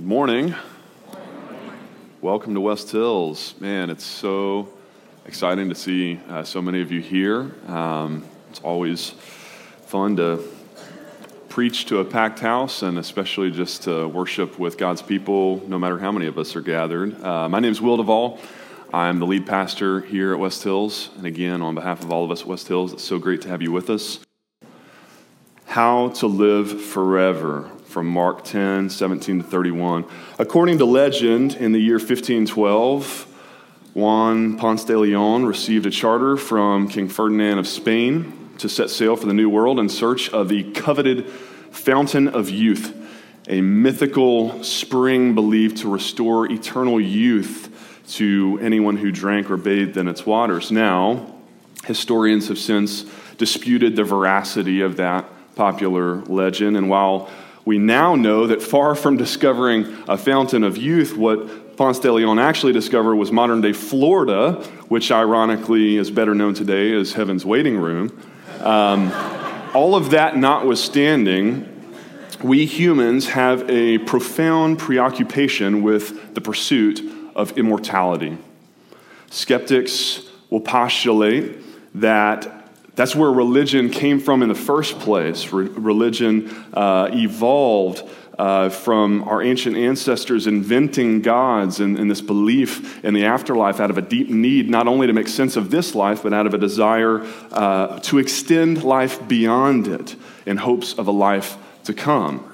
Good morning. Welcome to West Hills. Man, it's so exciting to see uh, so many of you here. Um, it's always fun to preach to a packed house and especially just to worship with God's people, no matter how many of us are gathered. Uh, my name is Will Duvall. I'm the lead pastor here at West Hills. And again, on behalf of all of us at West Hills, it's so great to have you with us. How to live forever from Mark 10, 17 to 31. According to legend, in the year 1512, Juan Ponce de Leon received a charter from King Ferdinand of Spain to set sail for the New World in search of the coveted Fountain of Youth, a mythical spring believed to restore eternal youth to anyone who drank or bathed in its waters. Now, historians have since disputed the veracity of that popular legend, and while we now know that far from discovering a fountain of youth, what Ponce de Leon actually discovered was modern day Florida, which ironically is better known today as Heaven's Waiting Room. Um, all of that notwithstanding, we humans have a profound preoccupation with the pursuit of immortality. Skeptics will postulate that that's where religion came from in the first place. Re- religion uh, evolved uh, from our ancient ancestors inventing gods and, and, this belief in the afterlife out of a deep need, not only to make sense of this life, but out of a desire uh, to extend life beyond it in hopes of a life to come.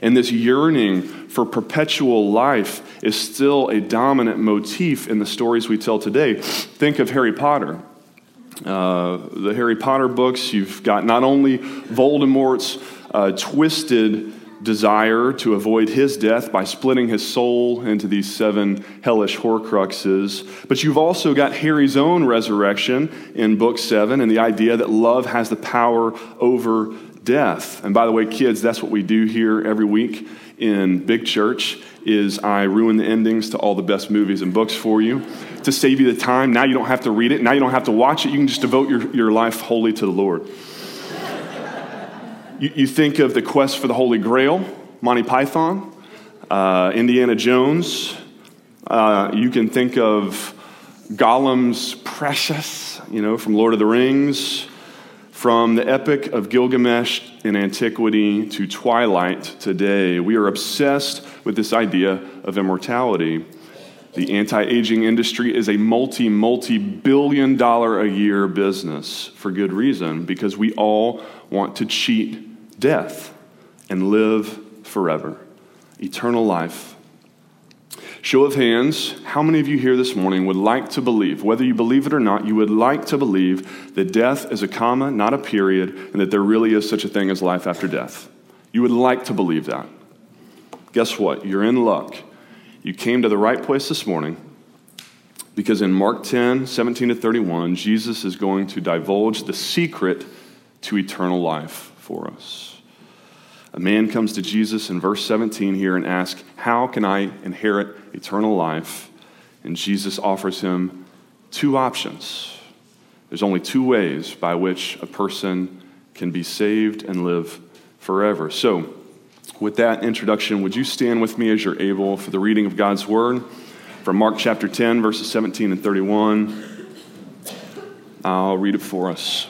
And this yearning for perpetual life is still a dominant motif in the stories we tell today. Think of Harry Potter. Uh, the Harry Potter books, you've got not only Voldemort's uh, twisted desire to avoid his death by splitting his soul into these seven hellish horcruxes, but you've also got Harry's own resurrection in book seven and the idea that love has the power over death. And by the way, kids, that's what we do here every week in Big Church is I ruin the endings to all the best movies and books for you to save you the time. Now you don't have to read it. Now you don't have to watch it. You can just devote your, your life wholly to the Lord. you, you think of the quest for the Holy Grail, Monty Python, uh, Indiana Jones. Uh, you can think of Gollum's Precious, you know, from Lord of the Rings. From the Epic of Gilgamesh in antiquity to Twilight today, we are obsessed with this idea of immortality. The anti aging industry is a multi, multi billion dollar a year business for good reason because we all want to cheat death and live forever. Eternal life Show of hands, how many of you here this morning would like to believe, whether you believe it or not, you would like to believe that death is a comma, not a period, and that there really is such a thing as life after death? You would like to believe that. Guess what? You're in luck. You came to the right place this morning because in Mark 10, 17 to 31, Jesus is going to divulge the secret to eternal life for us. A man comes to Jesus in verse 17 here and asks, How can I inherit eternal life? And Jesus offers him two options. There's only two ways by which a person can be saved and live forever. So, with that introduction, would you stand with me as you're able for the reading of God's Word from Mark chapter 10, verses 17 and 31? I'll read it for us.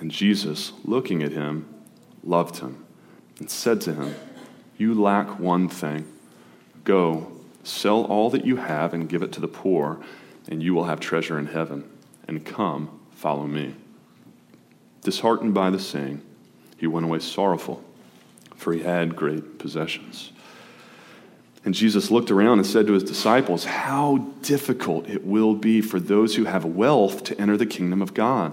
And Jesus, looking at him, loved him and said to him, You lack one thing. Go, sell all that you have and give it to the poor, and you will have treasure in heaven. And come, follow me. Disheartened by the saying, he went away sorrowful, for he had great possessions. And Jesus looked around and said to his disciples, How difficult it will be for those who have wealth to enter the kingdom of God.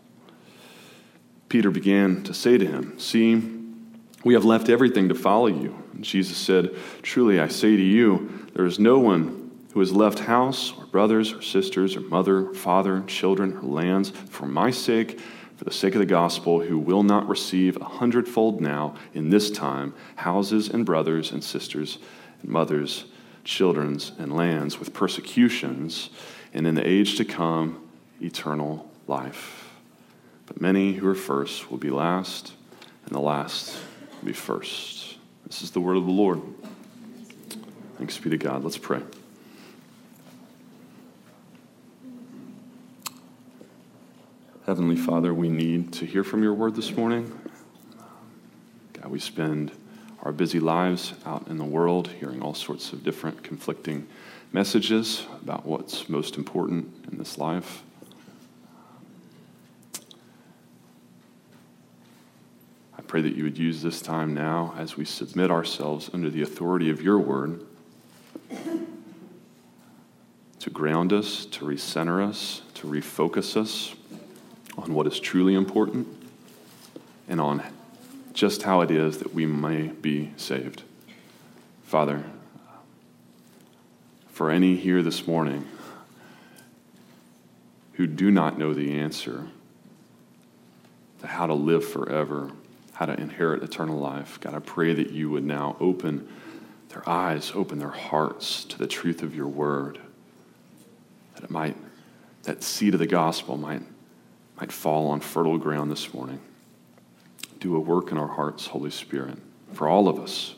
Peter began to say to him, See, we have left everything to follow you. And Jesus said, Truly I say to you, there is no one who has left house or brothers or sisters or mother or father, or children or lands for my sake, for the sake of the gospel, who will not receive a hundredfold now in this time houses and brothers and sisters and mothers, children's and lands with persecutions, and in the age to come, eternal life. But many who are first will be last, and the last will be first. This is the word of the Lord. Thanks be to God. Let's pray. Heavenly Father, we need to hear from your word this morning. God, we spend our busy lives out in the world hearing all sorts of different conflicting messages about what's most important in this life. Pray that you would use this time now as we submit ourselves under the authority of your word to ground us, to recenter us, to refocus us on what is truly important and on just how it is that we may be saved. Father, for any here this morning who do not know the answer to how to live forever, how to inherit eternal life. God, I pray that you would now open their eyes, open their hearts to the truth of your word. That it might, that seed of the gospel might, might fall on fertile ground this morning. Do a work in our hearts, Holy Spirit. For all of us,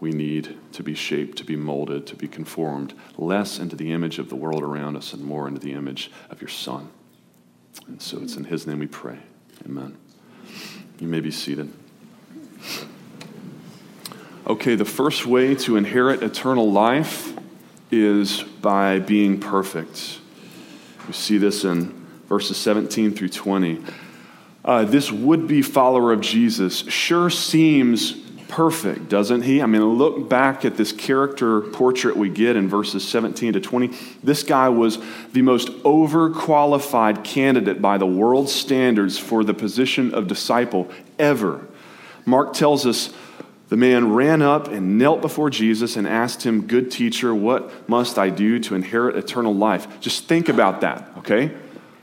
we need to be shaped, to be molded, to be conformed less into the image of the world around us and more into the image of your Son. And so it's in His name we pray. Amen. You may be seated. Okay, the first way to inherit eternal life is by being perfect. We see this in verses 17 through 20. Uh, this would be follower of Jesus sure seems perfect, doesn't he? I mean, look back at this character portrait we get in verses 17 to 20. This guy was the most overqualified candidate by the world standards for the position of disciple ever. Mark tells us the man ran up and knelt before Jesus and asked him, Good teacher, what must I do to inherit eternal life? Just think about that, okay?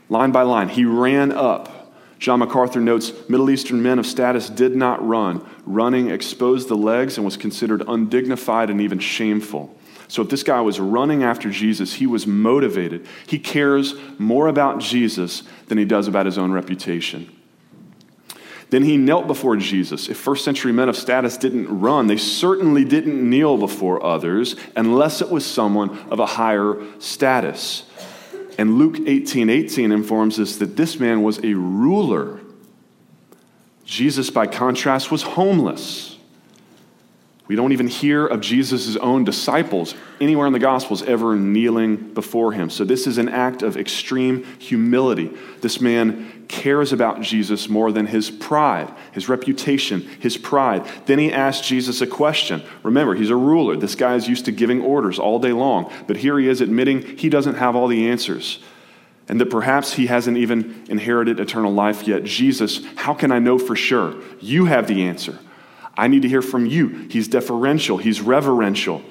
Line by line. He ran up. John MacArthur notes Middle Eastern men of status did not run. Running exposed the legs and was considered undignified and even shameful. So if this guy was running after Jesus, he was motivated. He cares more about Jesus than he does about his own reputation. Then he knelt before Jesus. If first century men of status didn't run, they certainly didn't kneel before others unless it was someone of a higher status. And Luke 18 18 informs us that this man was a ruler. Jesus, by contrast, was homeless. We don't even hear of Jesus' own disciples anywhere in the Gospels ever kneeling before him. So, this is an act of extreme humility. This man cares about Jesus more than his pride, his reputation, his pride. Then he asks Jesus a question. Remember, he's a ruler. This guy is used to giving orders all day long. But here he is admitting he doesn't have all the answers and that perhaps he hasn't even inherited eternal life yet. Jesus, how can I know for sure? You have the answer. I need to hear from you. He's deferential, he's reverential.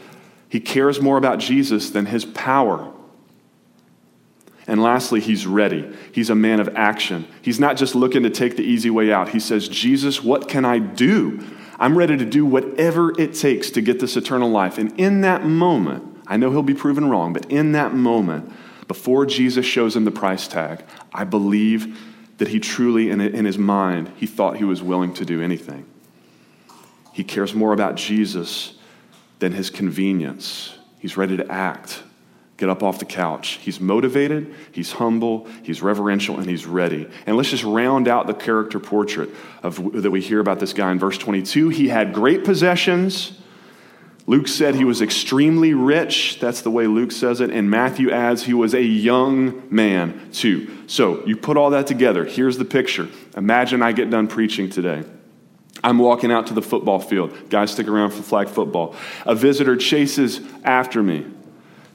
He cares more about Jesus than his power. And lastly, he's ready. He's a man of action. He's not just looking to take the easy way out. He says, Jesus, what can I do? I'm ready to do whatever it takes to get this eternal life. And in that moment, I know he'll be proven wrong, but in that moment, before Jesus shows him the price tag, I believe that he truly, in his mind, he thought he was willing to do anything. He cares more about Jesus than his convenience. He's ready to act get up off the couch. He's motivated, he's humble, he's reverential, and he's ready. And let's just round out the character portrait of, that we hear about this guy in verse 22. He had great possessions. Luke said he was extremely rich. That's the way Luke says it. And Matthew adds he was a young man, too. So you put all that together. Here's the picture. Imagine I get done preaching today. I'm walking out to the football field. Guys, stick around for flag football. A visitor chases after me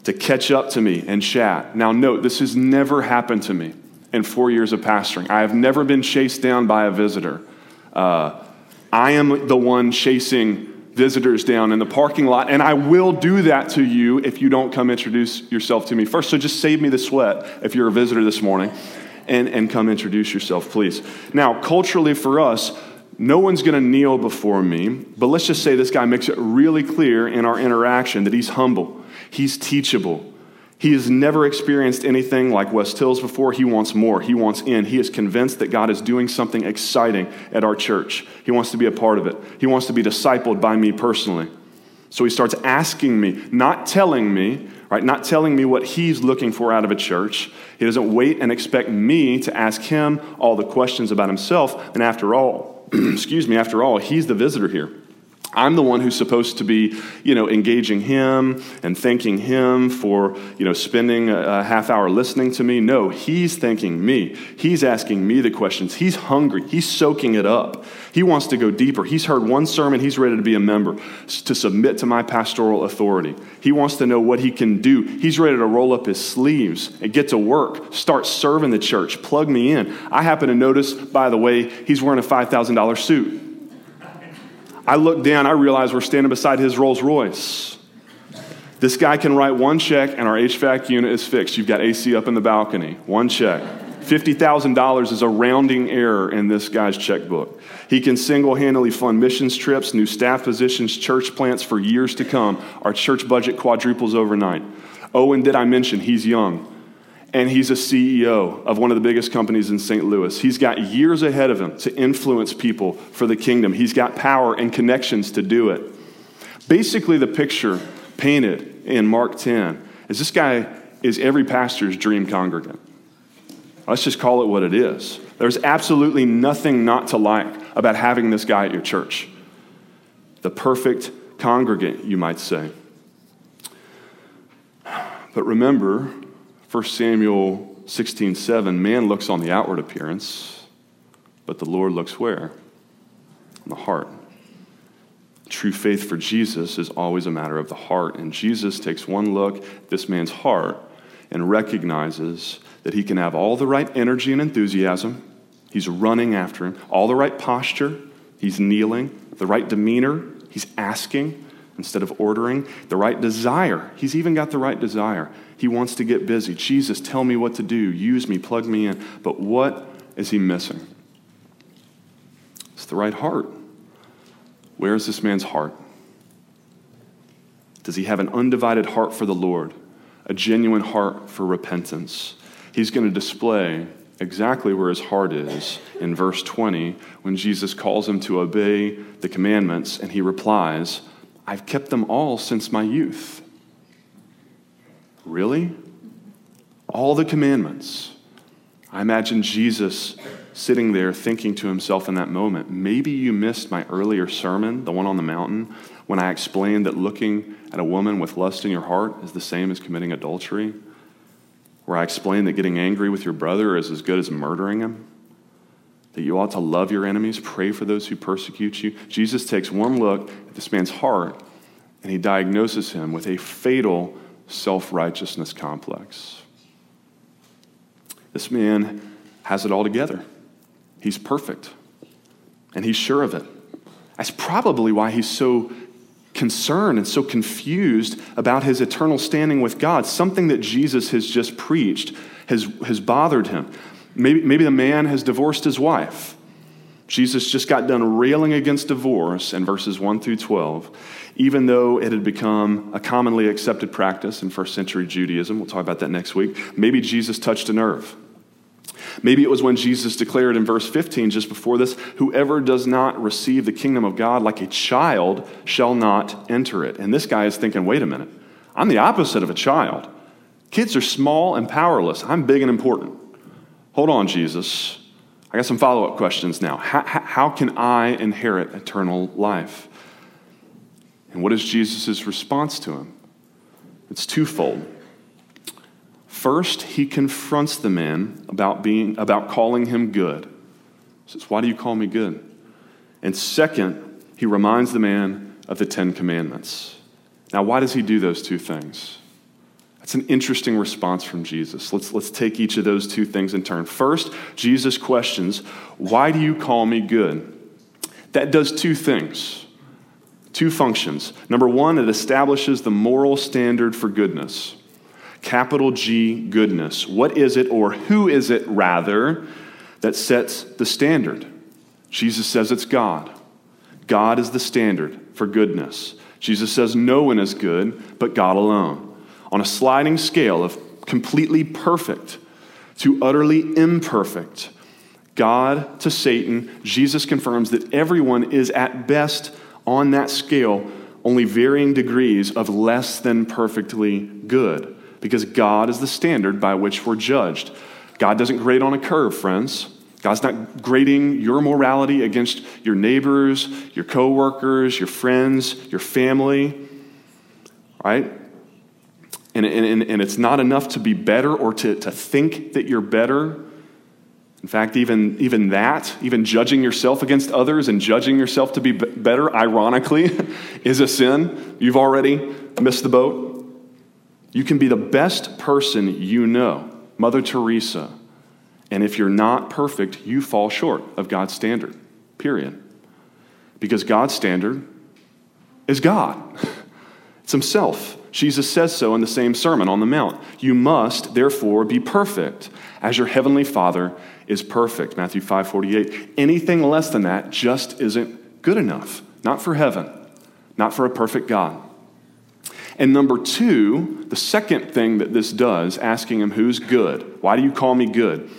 to catch up to me and chat. Now, note, this has never happened to me in four years of pastoring. I have never been chased down by a visitor. Uh, I am the one chasing visitors down in the parking lot, and I will do that to you if you don't come introduce yourself to me first. So just save me the sweat if you're a visitor this morning and, and come introduce yourself, please. Now, culturally for us, no one's going to kneel before me, but let's just say this guy makes it really clear in our interaction that he's humble, he's teachable. He has never experienced anything like West Hills before. He wants more. He wants in. He is convinced that God is doing something exciting at our church. He wants to be a part of it. He wants to be discipled by me personally. So he starts asking me, not telling me, right? Not telling me what he's looking for out of a church. He doesn't wait and expect me to ask him all the questions about himself. And after all, excuse me, after all, he's the visitor here. I'm the one who's supposed to be, you know, engaging him and thanking him for, you know, spending a, half hour listening to me. No, he's thanking me. He's asking me the questions. He's hungry. He's soaking it up. He wants to go deeper. He's heard one sermon. He's ready to be a member, to submit to my pastoral authority. He wants to know what he can do. He's ready to roll up his sleeves and get to work, start serving the church, plug me in. I happen to notice, by the way, he's wearing a $5,000 suit. I look down, I realize we're standing beside his Rolls Royce. This guy can write one check and our HVAC unit is fixed. You've got AC up in the balcony. One check. $50,000 is a rounding error in this guy's checkbook. He can single handedly fund missions trips, new staff positions, church plants for years to come. Our church budget quadruples overnight. Oh, and did I mention he's young? And he's a CEO of one of the biggest companies in St. Louis. He's got years ahead of him to influence people for the kingdom. He's got power and connections to do it. Basically, the picture painted in Mark 10 is this guy is every pastor's dream congregant. Let's just call it what it is. There's absolutely nothing not to like about having this guy at your church. The perfect congregant, you might say. But remember, 1 Samuel 16 7, man looks on the outward appearance, but the Lord looks where? On the heart. True faith for Jesus is always a matter of the heart. And Jesus takes one look at this man's heart and recognizes that he can have all the right energy and enthusiasm. He's running after him, all the right posture. He's kneeling, the right demeanor. He's asking instead of ordering, the right desire. He's even got the right desire. He wants to get busy. Jesus, tell me what to do. Use me, plug me in. But what is he missing? It's the right heart. Where is this man's heart? Does he have an undivided heart for the Lord, a genuine heart for repentance? He's going to display exactly where his heart is in verse 20 when Jesus calls him to obey the commandments, and he replies, I've kept them all since my youth. Really? All the commandments. I imagine Jesus sitting there thinking to himself in that moment, maybe you missed my earlier sermon, the one on the mountain, when I explained that looking at a woman with lust in your heart is the same as committing adultery, where I explained that getting angry with your brother is as good as murdering him, that you ought to love your enemies, pray for those who persecute you. Jesus takes one look at this man's heart and he diagnoses him with a fatal self righteousness complex. This man has it all together. He's perfect, and he's sure of it. That's probably why he's so concerned and so confused about his eternal standing with God. Something that Jesus has just preached has, has bothered him. Maybe, maybe the man has divorced his wife. Jesus just got done railing against divorce in verses 1 through 12 even though it had become a commonly accepted practice in first century Judaism. We'll talk about that next week. Maybe Jesus touched a nerve. Maybe it was when Jesus declared in verse 15, just before this, whoever does not receive the kingdom of God like a child shall not enter it. And this guy is thinking, wait a minute, I'm the opposite of a child. Kids are small and powerless. I'm big and important. Hold on, Jesus. I got some follow up questions now. How, how, can I inherit eternal life? And what is Jesus' response to him? It's twofold. First, he confronts the man about, being, about calling him good. He says, Why do you call me good? And second, he reminds the man of the Ten Commandments. Now, why does he do those two things? That's an interesting response from Jesus. Let's, let's take each of those two things in turn. First, Jesus questions, Why do you call me good? That does two things, two functions. Number one, it establishes the moral standard for goodness. Capital G, goodness. What is it, or who is it, rather, that sets the standard? Jesus says it's God. God is the standard for goodness. Jesus says no one is good but God alone. On a sliding scale of completely perfect to utterly imperfect, God to Satan, Jesus confirms that everyone is at best on that scale only varying degrees of less than perfectly good because God is the standard by which we're judged. God doesn't grade on a curve, friends. God's not grading your morality against your neighbors, your coworkers, your friends, your family, right? And, and, and it's not enough to be better or to, to think that you're better. In fact, even, even that, even judging yourself against others and judging yourself to be better, ironically, is a sin. You've already missed the boat. You can be the best person you know. Mother Teresa, and if you're not perfect, you fall short of God's standard, period. Because God's standard is God, it's Himself. Jesus says so in the same Sermon on the Mount. You must, therefore, be perfect as your heavenly Father is perfect. Matthew 5 48. Anything less than that just isn't good enough. Not for heaven, not for a perfect God. And number two, the second thing that this does, asking him who's good. Why do you call me good?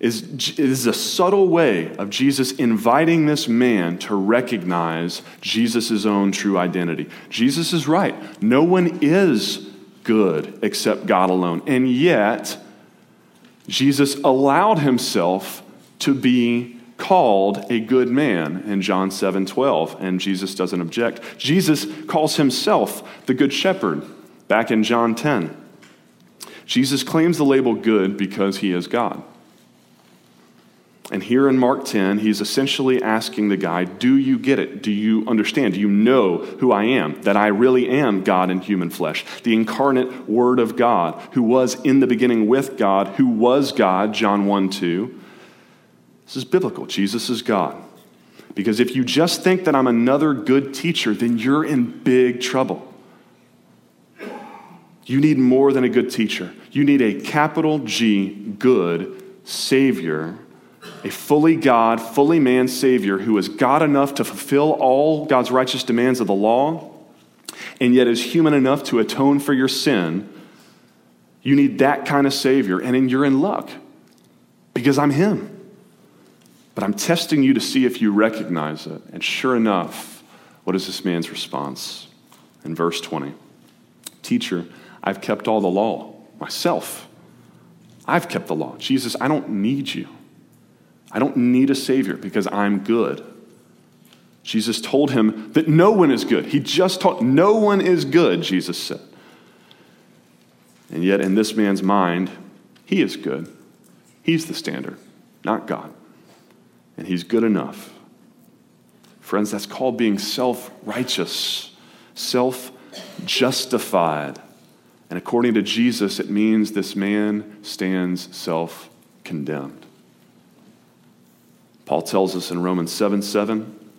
Is, is a subtle way of Jesus inviting this man to recognize Jesus' own true identity. Jesus is right. No one is good except God alone. And yet, Jesus allowed himself to be called a good man in John 7 12, and Jesus doesn't object. Jesus calls himself the good shepherd back in John 10. Jesus claims the label good because he is God. And here in Mark 10, he's essentially asking the guy, Do you get it? Do you understand? Do you know who I am? That I really am God in human flesh, the incarnate Word of God, who was in the beginning with God, who was God, John 1 2. This is biblical. Jesus is God. Because if you just think that I'm another good teacher, then you're in big trouble. You need more than a good teacher. You need a capital G, good Savior a fully God, fully man Savior who is God enough to fulfill all God's righteous demands of the law, and yet is human enough to atone for your sin, you need that kind of Savior, and you're in luck because I'm Him. But I'm testing you to see if you recognize it. And sure enough, what is this man's response? In verse 20 Teacher, I've kept all the law myself. I've kept the law. Jesus, I don't need you. I don't need a Savior because I'm good. Jesus told him that no one is good. He just taught, no one is good, Jesus said. And yet, in this man's mind, he is good. He's the standard, not God. And he's good enough. Friends, that's called being self righteous, self justified. And according to Jesus, it means this man stands self condemned. Paul tells us in Romans 7 7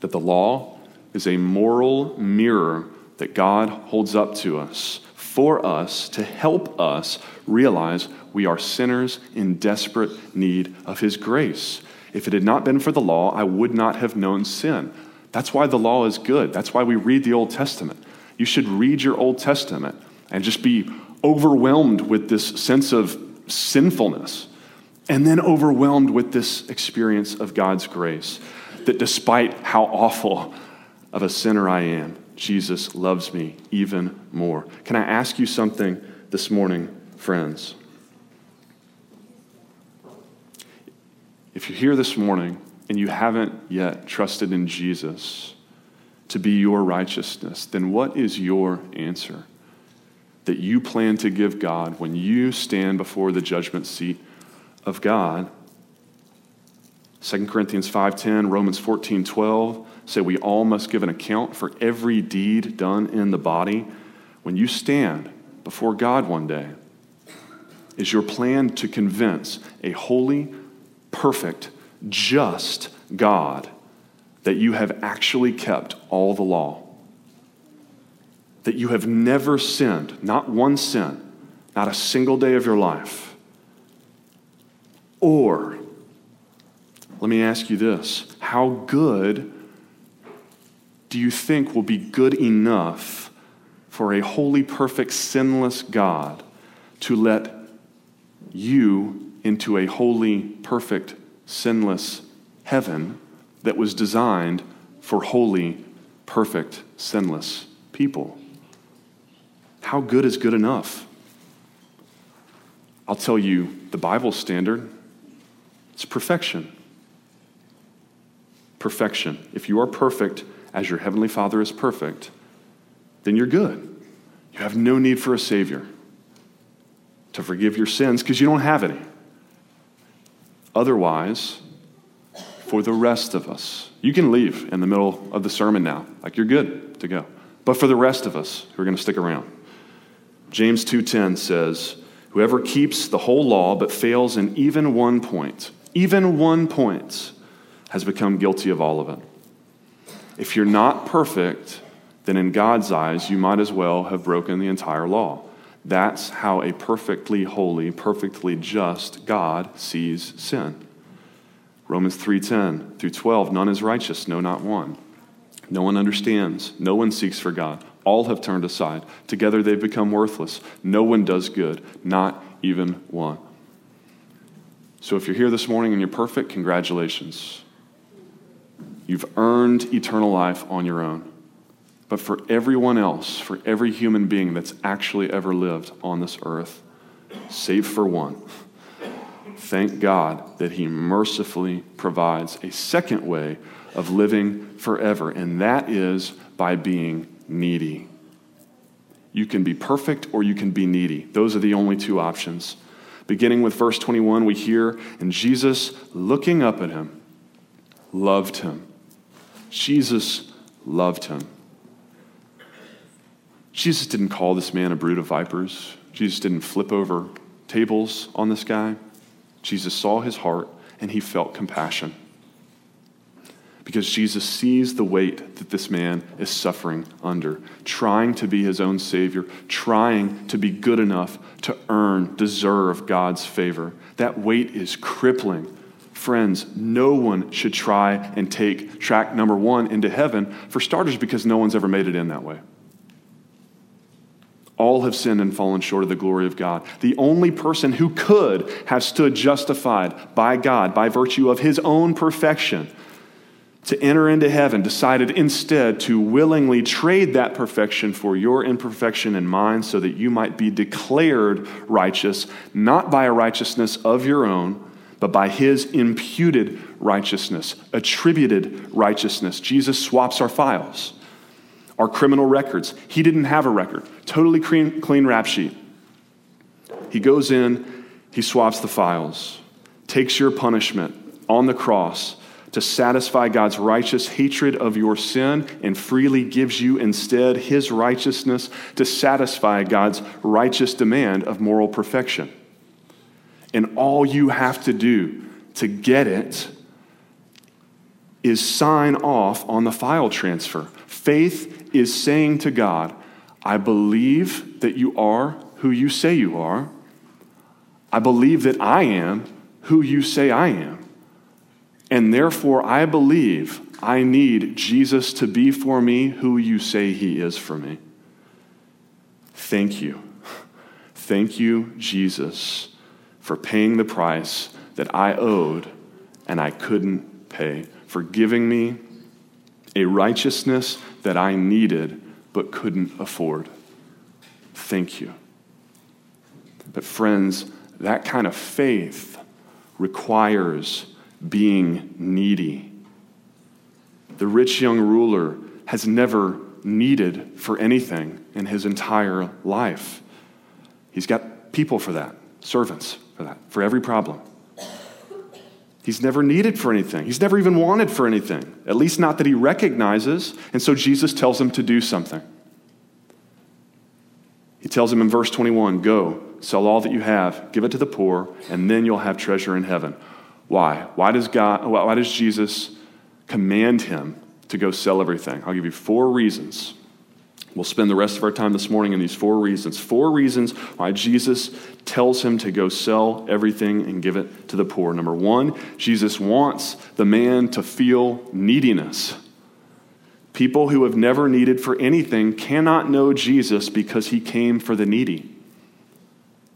that the law is a moral mirror that God holds up to us for us to help us realize we are sinners in desperate need of His grace. If it had not been for the law, I would not have known sin. That's why the law is good. That's why we read the Old Testament. You should read your Old Testament and just be overwhelmed with this sense of sinfulness and then overwhelmed with this experience of God's grace that despite how awful of a sinner I am, Jesus loves me even more. Can I ask you something this morning, friends. If you're here this morning and you haven't yet trusted in Jesus to be your righteousness, then what is your answer that you plan to give God when you stand before the judgment seat of God? 2 Corinthians 5:10, Romans 14:12 say we all must give an account for every deed done in the body. When you stand before God one day, is your plan to convince a holy, perfect, just God that you have actually kept all the law? That you have never sinned, not one sin, not a single day of your life? Or, let me ask you this how good do you think will be good enough for a holy, perfect, sinless God to let you into a holy, perfect, sinless heaven that was designed for holy, perfect, sinless people? How good is good enough? I'll tell you the Bible standard it's perfection. Perfection. If you are perfect, as your heavenly Father is perfect, then you're good. You have no need for a Savior to forgive your sins because you don't have any. Otherwise, for the rest of us, you can leave in the middle of the sermon now, like you're good to go. But for the rest of us who are going to stick around, James 2:10 says, "Whoever keeps the whole law but fails in even one point, even one point, has become guilty of all of it." If you're not perfect, then in God's eyes, you might as well have broken the entire law. That's how a perfectly holy, perfectly just God sees sin. Romans 3:10 through 12, none is righteous, no not one. No one understands, no one seeks for God. All have turned aside. Together they've become worthless. No one does good, not even one. So if you're here this morning and you're perfect, congratulations. You've earned eternal life on your own. But for everyone else, for every human being that's actually ever lived on this earth, save for one, thank God that He mercifully provides a second way of living forever, and that is by being needy. You can be perfect or you can be needy. Those are the only two options. Beginning with verse 21, we hear, and Jesus, looking up at him, loved him Jesus loved him. Jesus didn't call this man a brood of vipers. Jesus didn't flip over tables on this guy. Jesus saw his heart and he felt compassion. Because Jesus sees the weight that this man is suffering under, trying to be his own Savior, trying to be good enough to earn, deserve God's favor. That weight is crippling Friends, no one should try and take track number one into heaven, for starters, because no one's ever made it in that way. All have sinned and fallen short of the glory of God. The only person who could have stood justified by God by virtue of his own perfection to enter into heaven decided instead to willingly trade that perfection for your imperfection and mine so that you might be declared righteous, not by a righteousness of your own but by his imputed righteousness, attributed righteousness. Jesus swaps our files, our criminal records. He didn't have a record, totally clean, clean rap sheet. He goes in, he swaps the files, takes your punishment on the cross to satisfy God's righteous hatred of your sin and freely gives you instead his righteousness to satisfy God's righteous demand of moral perfection. And all you have to do to get it is sign off on the file transfer. Faith is saying to God, I believe that you are who you say you are. I believe that I am who you say I am. And therefore, I believe I need Jesus to be for me who you say he is for me. Thank you. Thank you, Jesus for paying the price that I owed and I couldn't pay, for giving me a righteousness that I needed but couldn't afford. Thank you. But, friends, that kind of faith requires being needy. The rich young ruler has never needed for anything in his entire life. He's got people for that, servants for that, for every problem. He's never needed for anything. He's never even wanted for anything, at least not that he recognizes. And so Jesus tells him to do something. He tells him in verse 21 Go, sell all that you have, give it to the poor, and then you'll have treasure in heaven. Why? Why does, God, why does Jesus command him to go sell everything? I'll give you four reasons. We'll spend the rest of our time this morning in these four reasons. Four reasons why Jesus tells him to go sell everything and give it to the poor. Number one, Jesus wants the man to feel neediness. People who have never needed for anything cannot know Jesus because he came for the needy.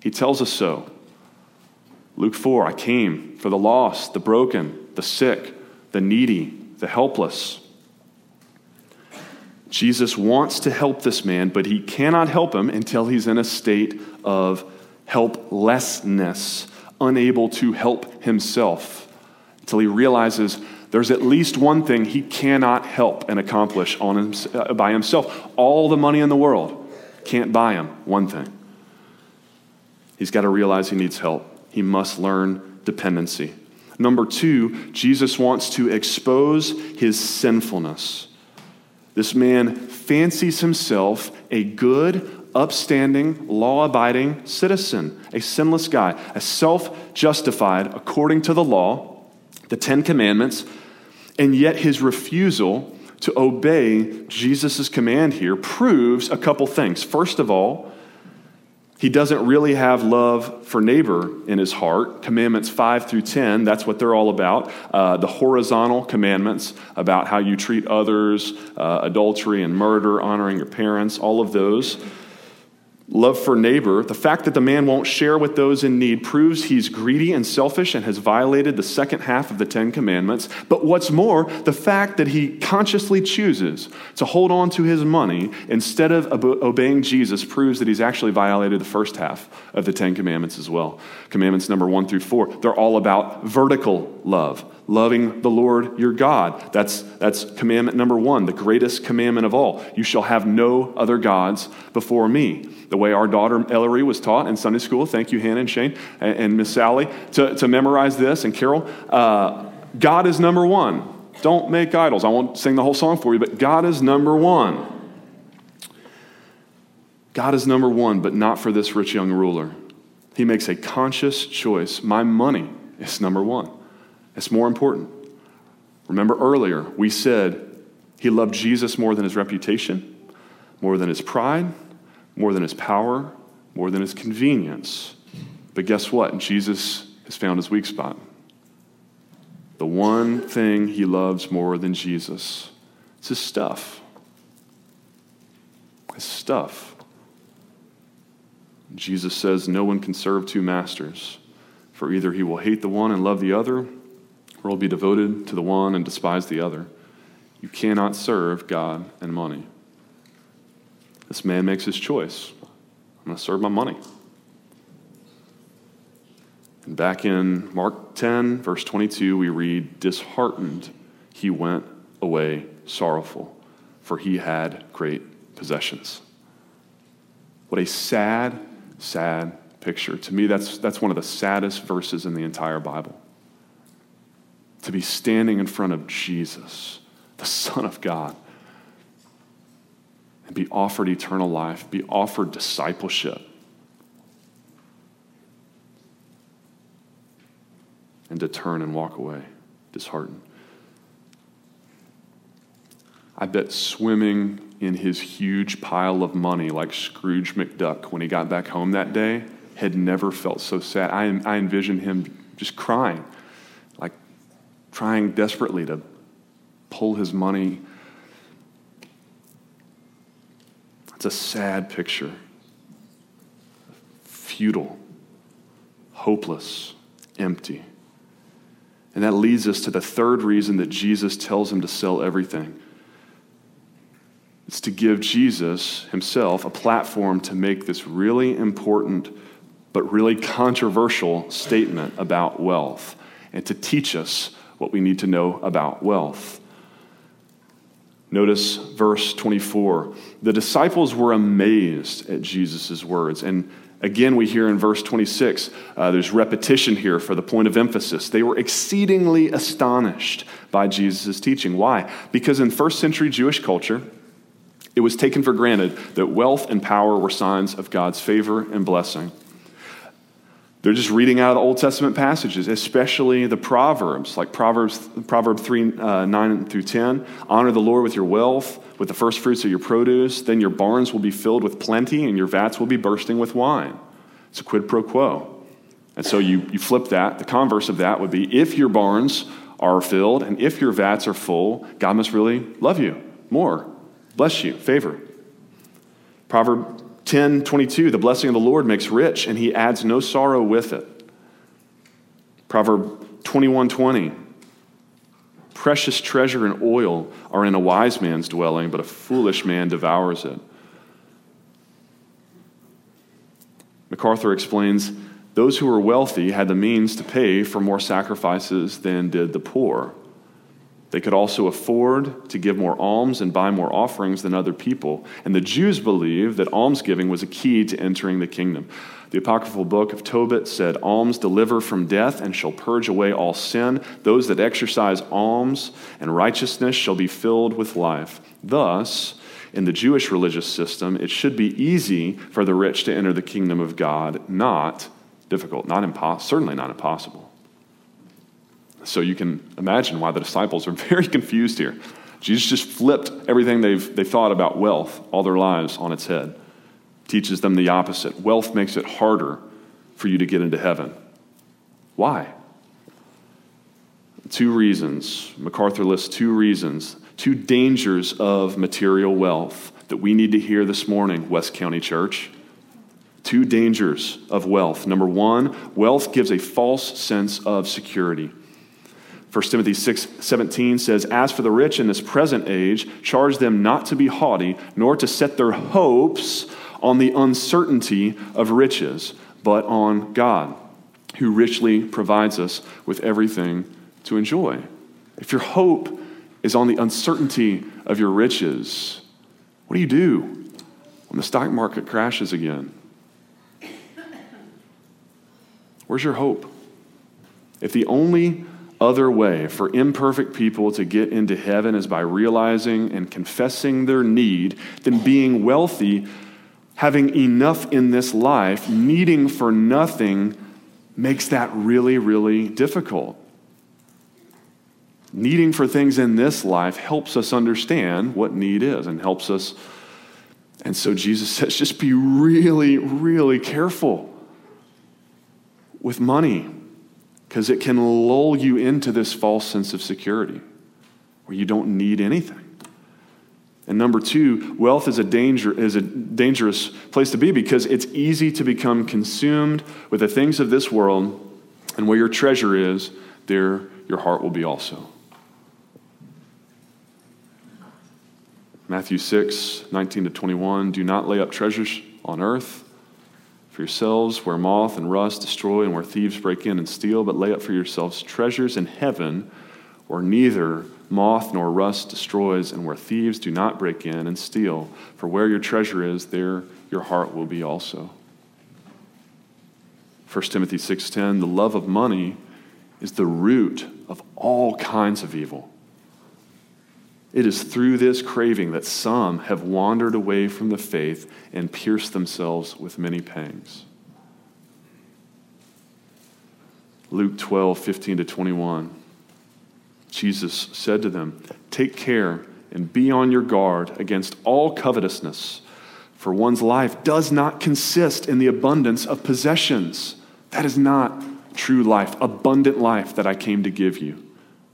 He tells us so. Luke 4 I came for the lost, the broken, the sick, the needy, the helpless. Jesus wants to help this man, but he cannot help him until he's in a state of helplessness, unable to help himself, until he realizes there's at least one thing he cannot help and accomplish on uh, by himself. All the money in the world can't buy him one thing. He's got to realize he needs help. He must learn dependency. Number two, Jesus wants to expose his sinfulness. This man fancies himself a good, upstanding, law abiding citizen, a sinless guy, a self justified according to the law, the Ten Commandments, and yet his refusal to obey Jesus' command here proves a couple things. First of all, he doesn't really have love for neighbor in his heart. Commandments 5 through 10, that's what they're all about. Uh, the horizontal commandments about how you treat others, uh, adultery and murder, honoring your parents, all of those love for neighbor, the fact that the man won't share with those in need proves he's greedy and selfish and has violated the second half of the Ten Commandments. But what's more, the fact that he consciously chooses to hold on to his money instead of obeying Jesus proves that he's actually violated the first half of the Ten Commandments as well. Commandments number one through four, they're all about vertical love loving the Lord your God. That's, that's commandment number one, the greatest commandment of all. You shall have no other gods before me. The way our daughter Ellery was taught in Sunday school, thank you, Hannah and Shane and, and Miss Sally, to, to memorize this, and Carol, uh, God is number one. Don't make idols. I won't sing the whole song for you, but God is number one. God is number one, but not for this rich young ruler. He makes a conscious choice. My money is number one. It's more important. Remember earlier, we said he loved Jesus more than his reputation, more than his pride, more than his power, more than his convenience. But guess what? Jesus has found his weak spot. The one thing he loves more than Jesus is his stuff. His stuff. Jesus says, No one can serve two masters, for either he will hate the one and love the other or will be devoted to the one and despise the other. You cannot serve God and money. This man makes his choice. I'm going to serve my money. And back in Mark 10, verse 22, we read, Disheartened, he went away sorrowful, for he had great possessions. What a sad, sad picture. To me, that's, that's one of the saddest verses in the entire Bible to be standing in front of Jesus, the Son of God, and be offered eternal life, be offered discipleship. And to turn and walk away, disheartened. I bet swimming in his huge pile of money, like Scrooge McDuck when he got back home that day, had never felt so sad. I, I envisioned him just crying trying desperately to pull his money. It's a sad picture. Futile, hopeless, empty. And that leads us to the third reason that Jesus tells him to sell everything. It's to give Jesus himself a platform to make this really important but really controversial statement about wealth and to teach us what we need to know about wealth. Notice verse 24. The disciples were amazed at Jesus' words. And again, we hear in verse 26, uh, there's repetition here for the point of emphasis. They were exceedingly astonished by Jesus' teaching. Why? Because in first century Jewish culture, it was taken for granted that wealth and power were signs of God's favor and blessing. They're just reading out Old Testament passages, especially the Proverbs, like Proverbs, Proverb 3 uh, 9 through 10. Honor the Lord with your wealth, with the first fruits of your produce. Then your barns will be filled with plenty, and your vats will be bursting with wine. It's a quid pro quo. And so you, you flip that. The converse of that would be if your barns are filled and if your vats are full, God must really love you more, bless you, favor. Proverb 10 22, the blessing of the Lord makes rich, and he adds no sorrow with it. Proverb 21 20, precious treasure and oil are in a wise man's dwelling, but a foolish man devours it. MacArthur explains those who were wealthy had the means to pay for more sacrifices than did the poor. They could also afford to give more alms and buy more offerings than other people. And the Jews believed that almsgiving was a key to entering the kingdom. The apocryphal book of Tobit said, Alms deliver from death and shall purge away all sin. Those that exercise alms and righteousness shall be filled with life. Thus, in the Jewish religious system, it should be easy for the rich to enter the kingdom of God, not difficult, not impo- certainly not impossible. So you can imagine why the disciples are very confused here. Jesus just flipped everything they've they thought about wealth all their lives on its head. Teaches them the opposite. Wealth makes it harder for you to get into heaven. Why? Two reasons. MacArthur lists two reasons, two dangers of material wealth that we need to hear this morning, West County Church. Two dangers of wealth. Number one, wealth gives a false sense of security. 1 Timothy 6 17 says, As for the rich in this present age, charge them not to be haughty, nor to set their hopes on the uncertainty of riches, but on God, who richly provides us with everything to enjoy. If your hope is on the uncertainty of your riches, what do you do when the stock market crashes again? Where's your hope? If the only other way for imperfect people to get into heaven is by realizing and confessing their need, than being wealthy, having enough in this life, needing for nothing, makes that really, really difficult. Needing for things in this life helps us understand what need is and helps us. And so Jesus says, just be really, really careful with money because it can lull you into this false sense of security where you don't need anything. And number two, wealth is a, danger, is a dangerous place to be because it's easy to become consumed with the things of this world, and where your treasure is, there your heart will be also. Matthew 6, 19 to 21. Do not lay up treasures on earth for yourselves where moth and rust destroy and where thieves break in and steal, but lay up for yourselves treasures in heaven where neither moth nor rust destroys and where thieves do not break in and steal. For where your treasure is, there your heart will be also. 1 Timothy 6:10 The love of money is the root of all kinds of evil. It is through this craving that some have wandered away from the faith and pierced themselves with many pangs. Luke 12, 15 to 21. Jesus said to them, Take care and be on your guard against all covetousness, for one's life does not consist in the abundance of possessions. That is not true life, abundant life that I came to give you.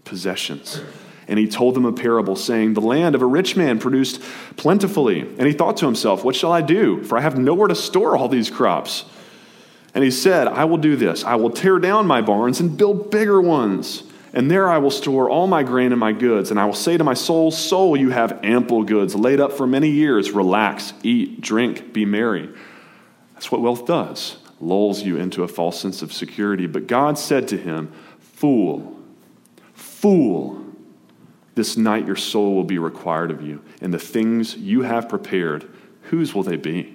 Possessions. And he told them a parable, saying, The land of a rich man produced plentifully. And he thought to himself, What shall I do? For I have nowhere to store all these crops. And he said, I will do this. I will tear down my barns and build bigger ones. And there I will store all my grain and my goods. And I will say to my soul, Soul, you have ample goods laid up for many years. Relax, eat, drink, be merry. That's what wealth does. lulls you into a false sense of security. But God said to him, Fool, fool, this night your soul will be required of you, and the things you have prepared, whose will they be?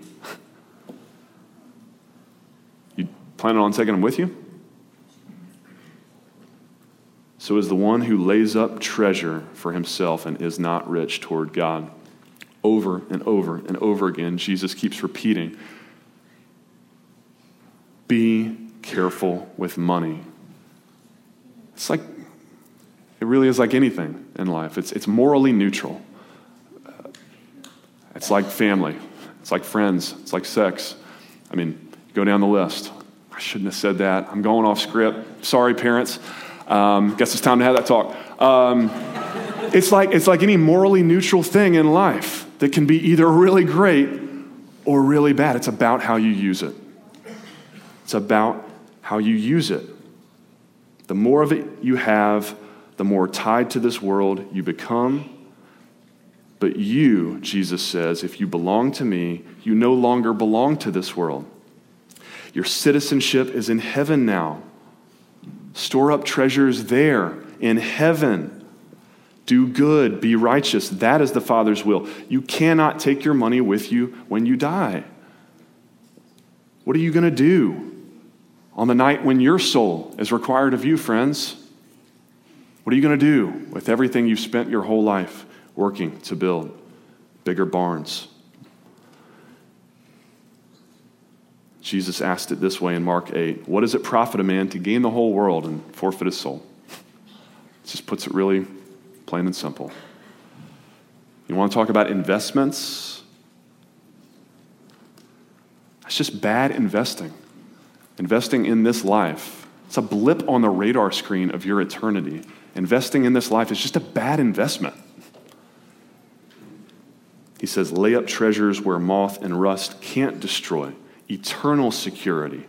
You planning on taking them with you? So is the one who lays up treasure for himself and is not rich toward God. Over and over and over again, Jesus keeps repeating Be careful with money. It's like, it really is like anything in life, it's, it's morally neutral. It's like family, it's like friends, it's like sex. I mean, go down the list. I shouldn't have said that. I'm going off script. Sorry, parents. Um, guess it's time to have that talk. Um, it's, like, it's like any morally neutral thing in life that can be either really great or really bad. It's about how you use it. It's about how you use it. The more of it you have, the more tied to this world you become. But you, Jesus says, if you belong to me, you no longer belong to this world. Your citizenship is in heaven now. Store up treasures there in heaven. Do good, be righteous. That is the Father's will. You cannot take your money with you when you die. What are you going to do on the night when your soul is required of you, friends? What are you going to do with everything you've spent your whole life working to build? Bigger barns, Jesus asked it this way in Mark 8 What does it profit a man to gain the whole world and forfeit his soul? It just puts it really plain and simple. You want to talk about investments? It's just bad investing. Investing in this life. It's a blip on the radar screen of your eternity. Investing in this life is just a bad investment. He says, lay up treasures where moth and rust can't destroy eternal security,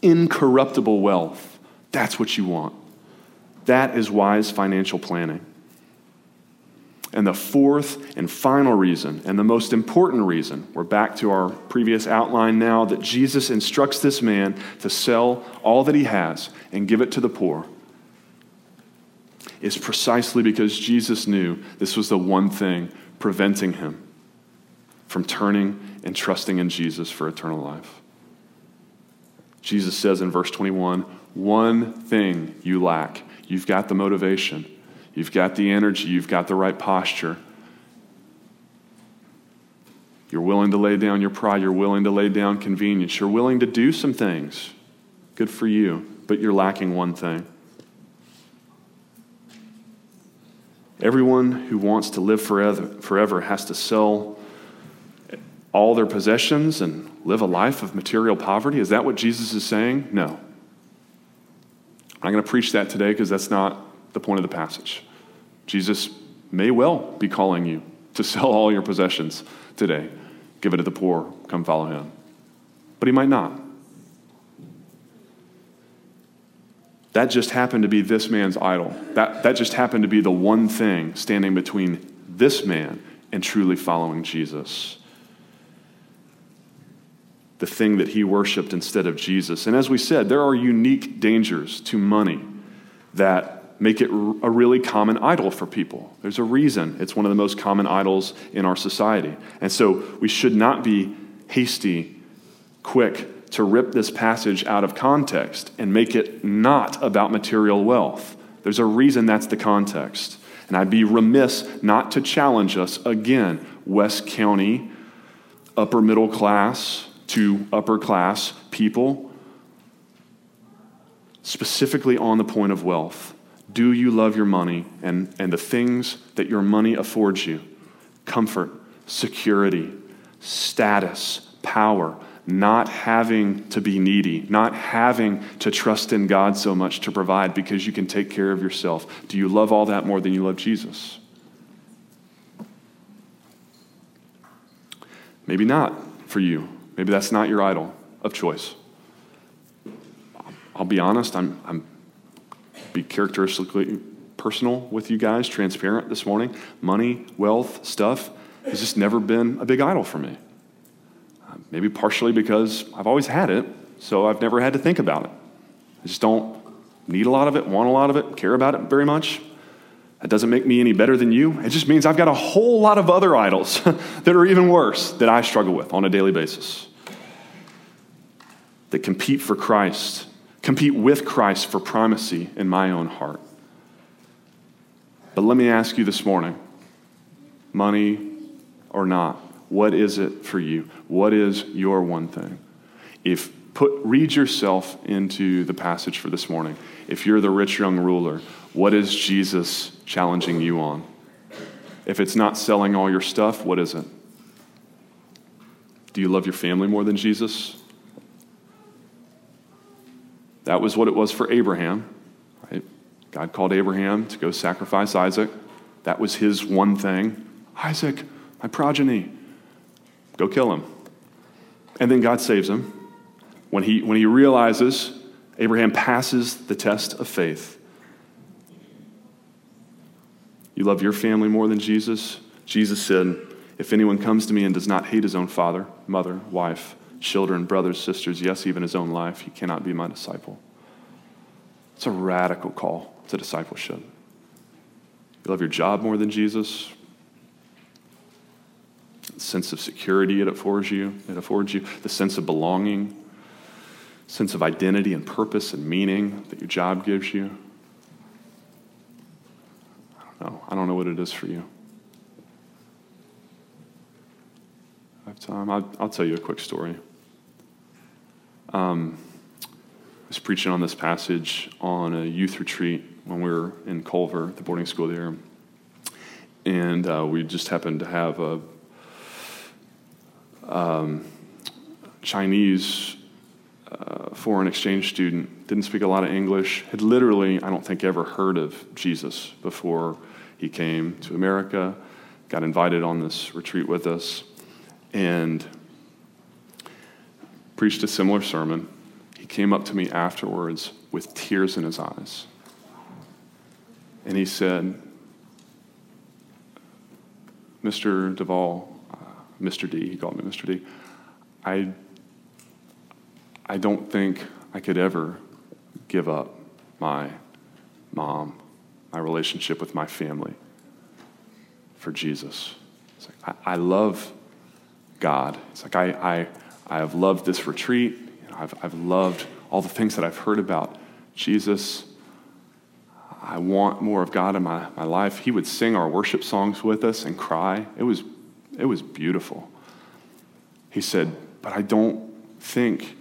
incorruptible wealth. That's what you want. That is wise financial planning. And the fourth and final reason, and the most important reason, we're back to our previous outline now, that Jesus instructs this man to sell all that he has and give it to the poor, is precisely because Jesus knew this was the one thing preventing him from turning and trusting in Jesus for eternal life. Jesus says in verse 21 one thing you lack. You've got the motivation, you've got the energy, you've got the right posture. You're willing to lay down your pride, you're willing to lay down convenience, you're willing to do some things. Good for you, but you're lacking one thing. Everyone who wants to live forever, forever has to sell all their possessions and live a life of material poverty? Is that what Jesus is saying? No. I'm not going to preach that today because that's not the point of the passage. Jesus may well be calling you to sell all your possessions today, give it to the poor, come follow him. But he might not. That just happened to be this man's idol. That, that just happened to be the one thing standing between this man and truly following Jesus the thing that he worshiped instead of Jesus. And as we said, there are unique dangers to money that make it a really common idol for people. There's a reason it's one of the most common idols in our society. And so we should not be hasty, quick to rip this passage out of context and make it not about material wealth. There's a reason that's the context. And I'd be remiss not to challenge us again, West County, upper middle class, to upper class people, specifically on the point of wealth. Do you love your money and, and the things that your money affords you? Comfort, security, status, power, not having to be needy, not having to trust in God so much to provide because you can take care of yourself. Do you love all that more than you love Jesus? Maybe not for you. Maybe that's not your idol of choice. I'll be honest, I'm, I'm be characteristically personal with you guys, transparent this morning. Money, wealth, stuff has just never been a big idol for me. Um, maybe partially because I've always had it, so I've never had to think about it. I just don't need a lot of it, want a lot of it, care about it very much. That doesn't make me any better than you. It just means I've got a whole lot of other idols that are even worse that I struggle with on a daily basis. That compete for Christ, compete with Christ for primacy in my own heart. But let me ask you this morning money or not, what is it for you? What is your one thing? If put read yourself into the passage for this morning. If you're the rich young ruler, what is Jesus challenging you on? If it's not selling all your stuff, what is it? Do you love your family more than Jesus? That was what it was for Abraham. Right? God called Abraham to go sacrifice Isaac. That was his one thing. Isaac, my progeny, go kill him. And then God saves him. When he, when he realizes Abraham passes the test of faith, you love your family more than Jesus? Jesus said, If anyone comes to me and does not hate his own father, mother, wife, children, brothers, sisters, yes, even his own life, he cannot be my disciple. It's a radical call to discipleship. You love your job more than Jesus? The sense of security it affords you, it affords you, the sense of belonging, sense of identity and purpose and meaning that your job gives you. I don't know. I don't know what it is for you. I have time. I'll, I'll tell you a quick story. Um, I was preaching on this passage on a youth retreat when we were in Culver, the boarding school there. And uh, we just happened to have a um, Chinese uh, foreign exchange student, didn't speak a lot of English, had literally, I don't think, ever heard of Jesus before he came to America, got invited on this retreat with us, and preached a similar sermon. He came up to me afterwards with tears in his eyes. And he said, Mr. Duvall, uh, Mr. D, he called me Mr. D, I I don't think I could ever give up my mom, my relationship with my family for Jesus. Like, I, I, love God. It's like I, I, I have loved this retreat. I've, I've loved all the things that I've heard about Jesus. I want more of God in my, my life. He would sing our worship songs with us and cry. It was, it was beautiful. He said, But I don't think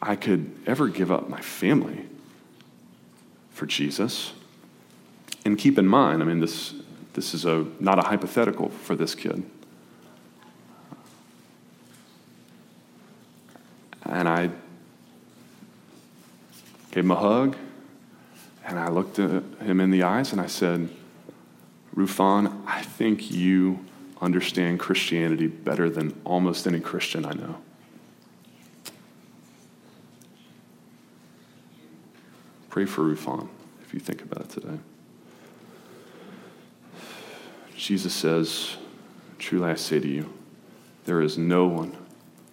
I could ever give up my family for Jesus. And keep in mind, I mean, this, this is a, not a hypothetical for this kid. And I gave him a hug, and I looked at him in the eyes and I said, Rufan, I think you understand Christianity better than almost any Christian I know. Pray for Rufan if you think about it today. Jesus says, Truly I say to you, there is no one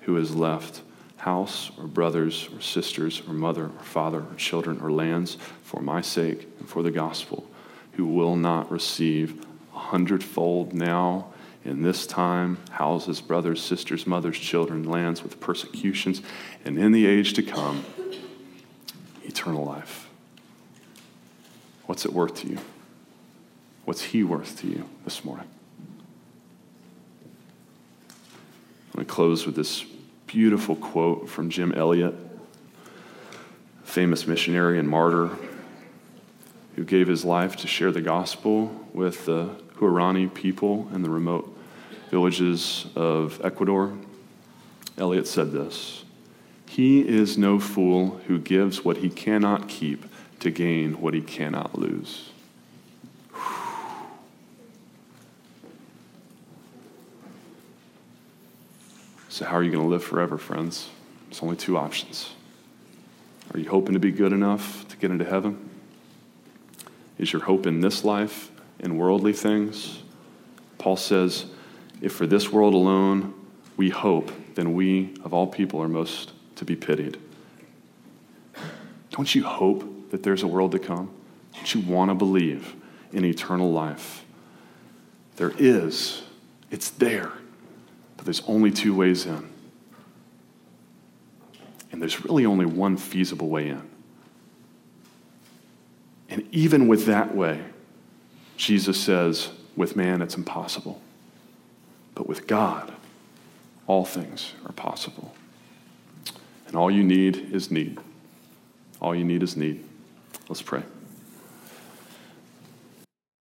who is left house or brothers or sisters or mother or father or children or lands for my sake and for the gospel who will not receive a hundredfold now in this time houses, brothers, sisters, mothers, children, lands with persecutions, and in the age to come, eternal life. What's it worth to you? What's He worth to you this morning? I'm going to close with this beautiful quote from Jim Elliot, famous missionary and martyr who gave his life to share the gospel with the Huarani people in the remote villages of Ecuador. Elliot said this He is no fool who gives what he cannot keep to gain what he cannot lose. So, how are you going to live forever, friends? There's only two options. Are you hoping to be good enough to get into heaven? Is your hope in this life, in worldly things? Paul says, if for this world alone we hope, then we, of all people, are most to be pitied. Don't you hope that there's a world to come? Don't you want to believe in eternal life? There is, it's there, but there's only two ways in. And there's really only one feasible way in. And even with that way, Jesus says, with man it's impossible. But with God, all things are possible. And all you need is need. All you need is need. Let's pray.